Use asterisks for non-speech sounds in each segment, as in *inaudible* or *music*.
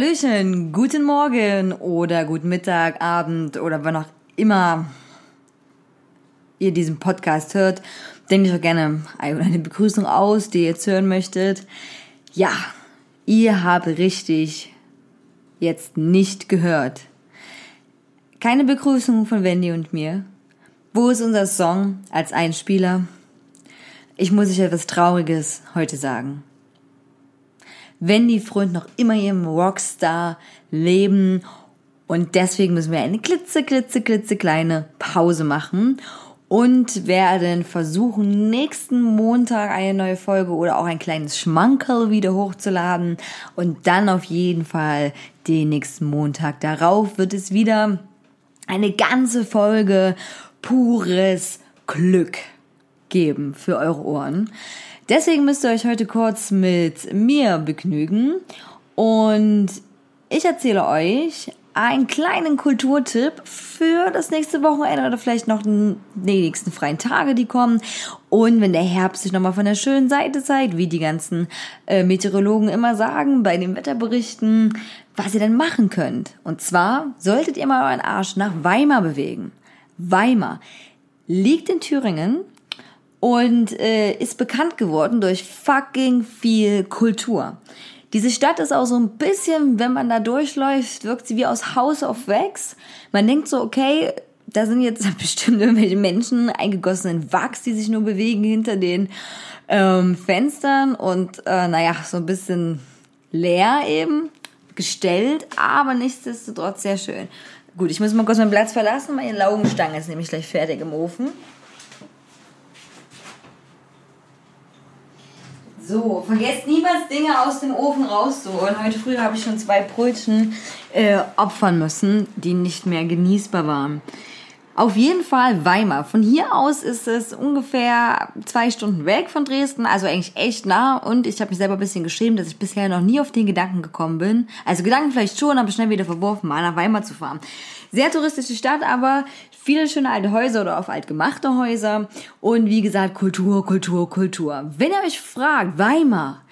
Hallöchen, guten Morgen oder guten Mittag, Abend oder wann auch immer ihr diesen Podcast hört. Denkt euch auch gerne eine Begrüßung aus, die ihr jetzt hören möchtet. Ja, ihr habt richtig jetzt nicht gehört. Keine Begrüßung von Wendy und mir. Wo ist unser Song als Einspieler? Ich muss euch etwas Trauriges heute sagen. Wendy frönt noch immer ihrem Rockstar-Leben und deswegen müssen wir eine klitze, klitze, klitze kleine Pause machen. Und werden versuchen, nächsten Montag eine neue Folge oder auch ein kleines Schmankerl wieder hochzuladen. Und dann auf jeden Fall den nächsten Montag. Darauf wird es wieder eine ganze Folge pures Glück geben für eure Ohren. Deswegen müsst ihr euch heute kurz mit mir begnügen und ich erzähle euch einen kleinen Kulturtipp für das nächste Wochenende oder vielleicht noch die nächsten freien Tage, die kommen. Und wenn der Herbst sich nochmal von der schönen Seite zeigt, wie die ganzen äh, Meteorologen immer sagen bei den Wetterberichten, was ihr denn machen könnt. Und zwar solltet ihr mal euren Arsch nach Weimar bewegen. Weimar liegt in Thüringen und äh, ist bekannt geworden durch fucking viel Kultur. Diese Stadt ist auch so ein bisschen, wenn man da durchläuft, wirkt sie wie aus House of Wax. Man denkt so, okay, da sind jetzt *laughs* bestimmt irgendwelche Menschen eingegossen in Wachs, die sich nur bewegen hinter den ähm, Fenstern und äh, naja, so ein bisschen leer eben gestellt, aber nichtsdestotrotz sehr schön. Gut, ich muss mal kurz meinen Platz verlassen, meine Laugenstange ist nämlich gleich fertig im Ofen. So, vergesst niemals Dinge aus dem Ofen rauszuholen. Heute früh habe ich schon zwei Brötchen äh, opfern müssen, die nicht mehr genießbar waren. Auf jeden Fall Weimar. Von hier aus ist es ungefähr zwei Stunden weg von Dresden, also eigentlich echt nah. Und ich habe mich selber ein bisschen geschämt, dass ich bisher noch nie auf den Gedanken gekommen bin. Also Gedanken vielleicht schon, aber schnell wieder verworfen, mal nach Weimar zu fahren. Sehr touristische Stadt, aber viele schöne alte Häuser oder auf altgemachte Häuser und wie gesagt Kultur, Kultur, Kultur. Wenn ihr euch fragt, Weimar,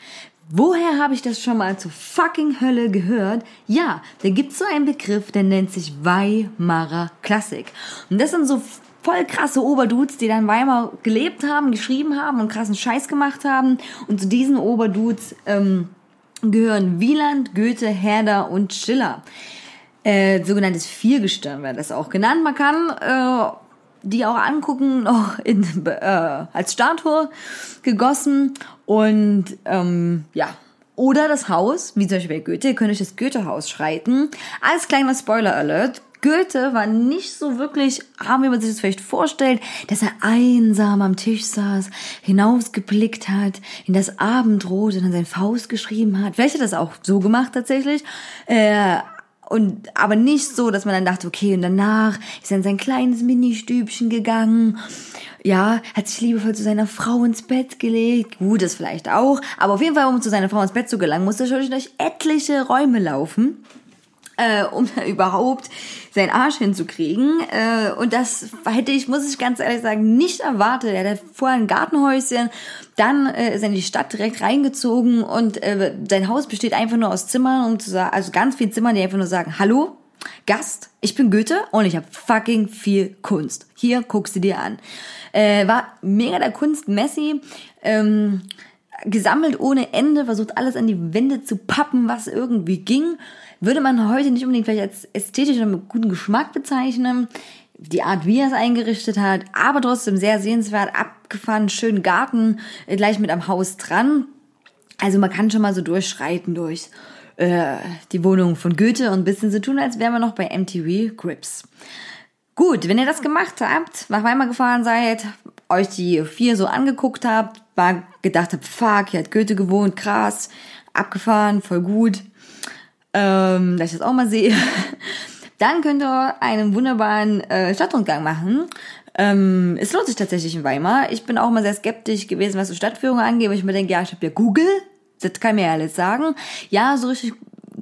woher habe ich das schon mal zur fucking Hölle gehört? Ja, da gibt's so einen Begriff, der nennt sich Weimarer Klassik. Und das sind so voll krasse Oberdudes, die dann Weimar gelebt haben, geschrieben haben und krassen Scheiß gemacht haben. Und zu diesen Oberdudes ähm, gehören Wieland, Goethe, Herder und Schiller äh, sogenanntes Viergestirn wird das auch genannt. Man kann äh, die auch angucken, *laughs* noch in, äh, als Statue gegossen und ähm, ja. Oder das Haus, wie zum Beispiel bei Goethe, ihr könnt euch das Goethe-Haus schreiten. Als kleiner Spoiler-Alert, Goethe war nicht so wirklich arm, wie man sich das vielleicht vorstellt, dass er einsam am Tisch saß, hinausgeblickt hat, in das Abendrot und dann sein Faust geschrieben hat. Vielleicht hat er das auch so gemacht tatsächlich. Äh, und aber nicht so, dass man dann dachte, okay, und danach ist er in sein kleines Ministübchen gegangen. Ja, hat sich liebevoll zu seiner Frau ins Bett gelegt. Gut, das vielleicht auch. Aber auf jeden Fall, um zu seiner Frau ins Bett zu gelangen, musste er schon durch etliche Räume laufen äh, um *laughs* überhaupt seinen Arsch hinzukriegen. Äh, und das hätte ich, muss ich ganz ehrlich sagen, nicht erwartet. Er hat vorher ein Gartenhäuschen, dann äh, ist er in die Stadt direkt reingezogen und äh, sein Haus besteht einfach nur aus Zimmern und also ganz viele Zimmern, die einfach nur sagen, hallo, Gast, ich bin Goethe und ich habe fucking viel Kunst. Hier guckst du dir an. Äh, war mega der Kunst Messi. Ähm, gesammelt ohne Ende, versucht alles an die Wände zu pappen, was irgendwie ging würde man heute nicht unbedingt vielleicht als ästhetisch oder mit gutem Geschmack bezeichnen. Die Art, wie er es eingerichtet hat, aber trotzdem sehr sehenswert, abgefahren, schönen Garten, äh, gleich mit am Haus dran. Also man kann schon mal so durchschreiten durch äh, die Wohnung von Goethe und ein bisschen so tun, als wären wir noch bei MTV Grips. Gut, wenn ihr das gemacht habt, nach Weimar gefahren seid, euch die vier so angeguckt habt, war gedacht habt, fuck, hier hat Goethe gewohnt, krass, abgefahren, voll gut, ähm, dass ich das auch mal sehe, *laughs* dann könnt ihr einen wunderbaren äh, Stadtrundgang machen. Ähm, es lohnt sich tatsächlich in Weimar. Ich bin auch mal sehr skeptisch gewesen, was so Stadtführungen angeht, weil ich mir denke, ja, ich habe ja Google, das kann mir ja alles sagen. Ja, so richtig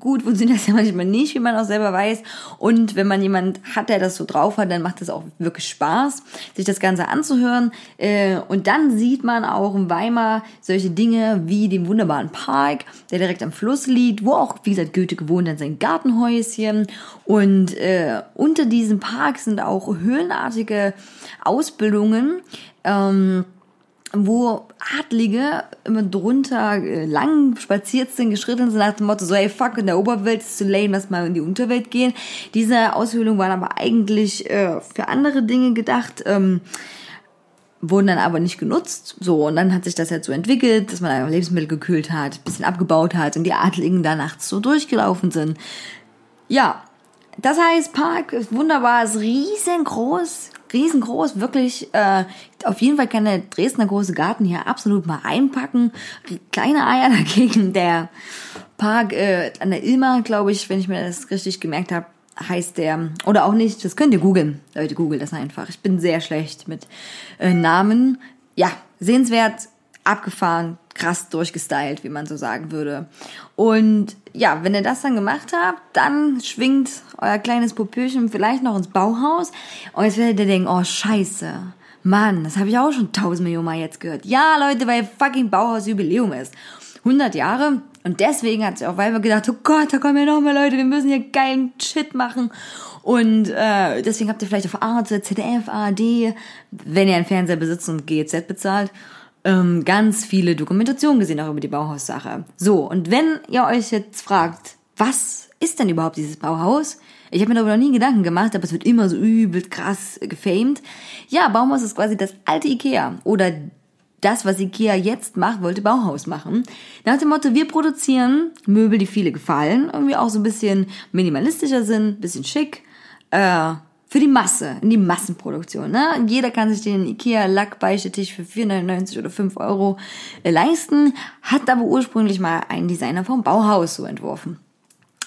gut funktioniert das ja manchmal nicht, wie man auch selber weiß. Und wenn man jemand hat, der das so drauf hat, dann macht es auch wirklich Spaß, sich das Ganze anzuhören. Äh, und dann sieht man auch in Weimar solche Dinge wie den wunderbaren Park, der direkt am Fluss liegt, wo auch, wie gesagt, Goethe gewohnt hat, sein Gartenhäuschen. Und äh, unter diesem Park sind auch höhlenartige Ausbildungen. Ähm, wo Adlige immer drunter äh, lang spaziert sind, geschritten sind nach dem Motto so, hey fuck, in der Oberwelt ist zu lame, lass mal in die Unterwelt gehen. Diese Aushöhlungen waren aber eigentlich äh, für andere Dinge gedacht, ähm, wurden dann aber nicht genutzt. So, und dann hat sich das halt so entwickelt, dass man Lebensmittel gekühlt hat, bisschen abgebaut hat und die Adligen da nachts so durchgelaufen sind. Ja, das heißt, Park ist wunderbar, ist riesengroß, riesengroß, wirklich. Äh, auf jeden Fall kann der Dresdner große Garten hier absolut mal einpacken. Kleine Eier *laughs* dagegen. Der Park äh, an der Ilma, glaube ich, wenn ich mir das richtig gemerkt habe, heißt der. Oder auch nicht, das könnt ihr googeln. Leute, googelt das einfach. Ich bin sehr schlecht mit äh, Namen. Ja, sehenswert, abgefahren, krass durchgestylt, wie man so sagen würde. Und ja, wenn ihr das dann gemacht habt, dann schwingt euer kleines Popöchen vielleicht noch ins Bauhaus und jetzt werdet ihr denken, oh scheiße, Mann, das habe ich auch schon tausend Millionen Mal jetzt gehört. Ja, Leute, weil fucking Bauhaus Jubiläum ist. 100 Jahre und deswegen hat sich auch Weiber gedacht, oh Gott, da kommen ja noch mehr Leute, wir müssen hier geilen Shit machen. Und äh, deswegen habt ihr vielleicht auf Arte, ZDF, ARD, wenn ihr einen Fernseher besitzt und GEZ bezahlt, ähm, ganz viele Dokumentationen gesehen, auch über die Bauhaussache. So, und wenn ihr euch jetzt fragt, was ist denn überhaupt dieses Bauhaus? Ich habe mir darüber noch nie Gedanken gemacht, aber es wird immer so übel krass gefamed. Ja, Bauhaus ist quasi das alte Ikea oder das, was Ikea jetzt macht, wollte Bauhaus machen. Nach dem Motto, wir produzieren Möbel, die viele gefallen, irgendwie auch so ein bisschen minimalistischer sind, bisschen schick, äh, für die Masse, in die Massenproduktion. Ne? Jeder kann sich den Ikea Lackbeichtetisch für 4,99 oder 5 Euro äh, leisten, hat aber ursprünglich mal ein Designer vom Bauhaus so entworfen.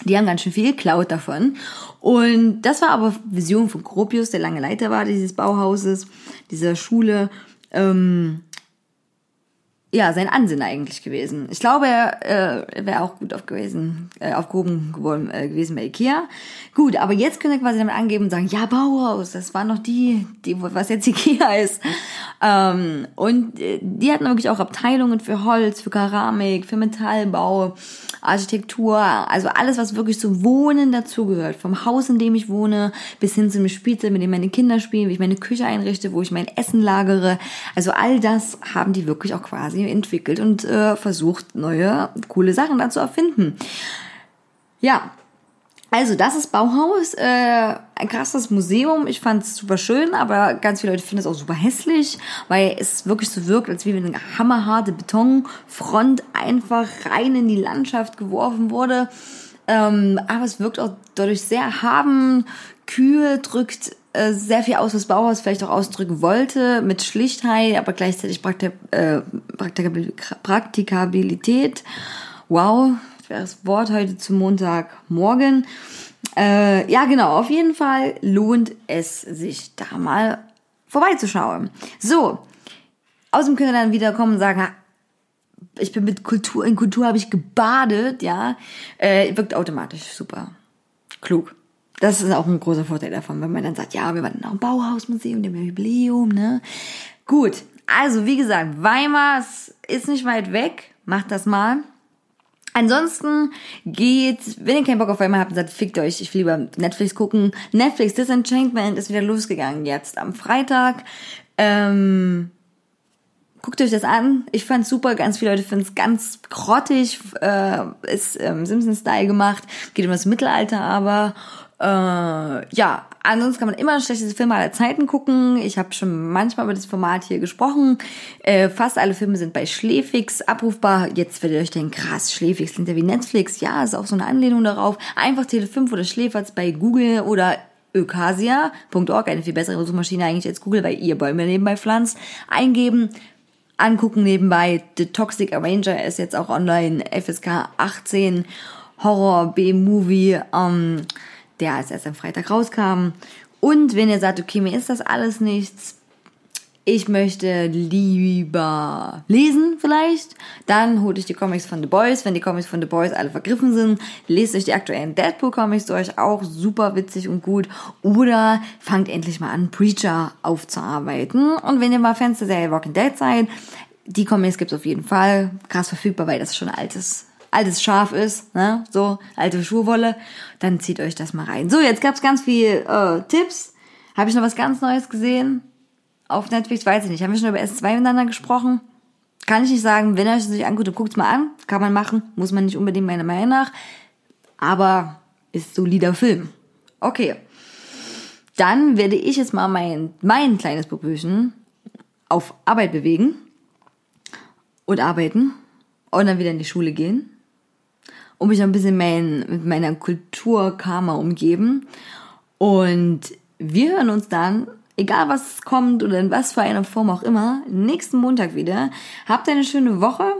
Die haben ganz schön viel geklaut davon. Und das war aber Vision von Gropius, der lange Leiter war dieses Bauhauses, dieser Schule. Ähm, ja, sein Ansinn eigentlich gewesen. Ich glaube, er äh, wäre auch gut auf gewesen, äh, aufgehoben geworden, äh, gewesen bei Ikea. Gut, aber jetzt könnt ihr quasi damit angeben und sagen, ja, Bauhaus, das war noch die, die was jetzt Ikea ist. Ähm, und äh, die hatten wirklich auch Abteilungen für Holz, für Keramik, für Metallbau, Architektur, also alles, was wirklich zum Wohnen dazugehört. Vom Haus, in dem ich wohne, bis hin zum Spielzeug, mit dem meine Kinder spielen, wie ich meine Küche einrichte, wo ich mein Essen lagere. Also all das haben die wirklich auch quasi entwickelt und äh, versucht, neue, coole Sachen da zu erfinden. Ja, also das ist Bauhaus, äh, ein krasses Museum. Ich fand es super schön, aber ganz viele Leute finden es auch super hässlich, weil es wirklich so wirkt, als wie wenn eine hammerharte Betonfront einfach rein in die Landschaft geworfen wurde. Ähm, aber es wirkt auch dadurch sehr haben, kühl, drückt äh, sehr viel aus, was Bauhaus vielleicht auch ausdrücken wollte, mit Schlichtheit, aber gleichzeitig Praktik äh, Praktikabilität. Wow, das Wort heute zum Montagmorgen. Äh, ja, genau, auf jeden Fall lohnt es sich da mal vorbeizuschauen. So, außerdem können wir dann wieder kommen und sagen, ich bin mit Kultur, in Kultur habe ich gebadet, ja, äh, wirkt automatisch super. Klug das ist auch ein großer Vorteil davon, wenn man dann sagt, ja, wir waren auch im Bauhausmuseum, dem Jubiläum, ne? Gut, also wie gesagt, Weimar ist nicht weit weg, macht das mal. Ansonsten geht, wenn ihr keinen Bock auf Weimar habt und sagt, fickt euch, ich will lieber Netflix gucken. Netflix Disenchantment ist wieder losgegangen jetzt am Freitag. Ähm, guckt euch das an. Ich fand's super. Ganz viele Leute finden es ganz grottig. Äh, ist ähm, Simpsons-Style gemacht. Geht um das Mittelalter aber. Äh, ja, ansonsten kann man immer schlechteste Filme aller Zeiten gucken. Ich habe schon manchmal über das Format hier gesprochen. Äh, fast alle Filme sind bei Schläfix abrufbar. Jetzt werdet ihr euch denken, krass, Schläfix klingt ja wie Netflix. Ja, ist auch so eine Anlehnung darauf. Einfach Tele5 oder Schläferz bei Google oder ökasia.org, eine viel bessere Suchmaschine eigentlich als Google, weil ihr Bäume nebenbei pflanzt, eingeben angucken nebenbei. The Toxic Avenger ist jetzt auch online. FSK 18 Horror B-Movie. Ähm, der als erst am Freitag rauskam. Und wenn ihr sagt, okay, mir ist das alles nichts, ich möchte lieber lesen vielleicht, dann holt euch die Comics von The Boys. Wenn die Comics von The Boys alle vergriffen sind, lest euch die aktuellen Deadpool-Comics durch, auch super witzig und gut. Oder fangt endlich mal an, Preacher aufzuarbeiten. Und wenn ihr mal Fans der Serie Walking Dead seid, die Comics gibt's auf jeden Fall krass verfügbar, weil das schon altes altes Schaf ist, ne, so alte Schuhwolle, dann zieht euch das mal rein. So, jetzt gab's ganz viel äh, Tipps. Habe ich noch was ganz Neues gesehen? auf Netflix, weiß ich nicht. Haben wir schon über S2 miteinander gesprochen? Kann ich nicht sagen. Wenn ihr euch das nicht anguckt, guckt's mal an. Kann man machen. Muss man nicht unbedingt meiner Meinung nach. Aber ist solider Film. Okay. Dann werde ich jetzt mal mein, mein kleines Popöchen auf Arbeit bewegen und arbeiten und dann wieder in die Schule gehen und mich ein bisschen mein, mit meiner Kulturkarma umgeben. Und wir hören uns dann egal was kommt oder in was für einer Form auch immer, nächsten Montag wieder. Habt eine schöne Woche.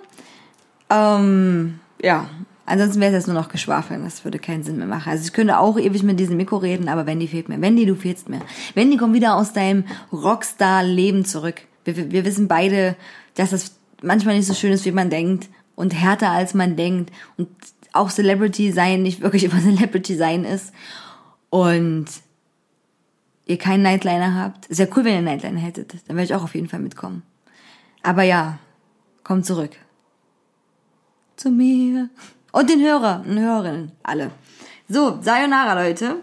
Ähm, ja, ansonsten wäre es jetzt nur noch Geschwafeln. Das würde keinen Sinn mehr machen. Also ich könnte auch ewig mit diesem Mikro reden, aber Wendy fehlt mir. Wendy, du fehlst mir. Wendy, komm wieder aus deinem Rockstar-Leben zurück. Wir, wir wissen beide, dass das manchmal nicht so schön ist, wie man denkt und härter als man denkt und auch Celebrity sein nicht wirklich *laughs* immer Celebrity sein ist. Und ihr keinen Nightliner habt, ist ja cool, wenn ihr einen Nightliner hättet. Dann werde ich auch auf jeden Fall mitkommen. Aber ja, kommt zurück. Zu mir. Und den Hörer und Hörerinnen, alle. So, Sayonara, Leute.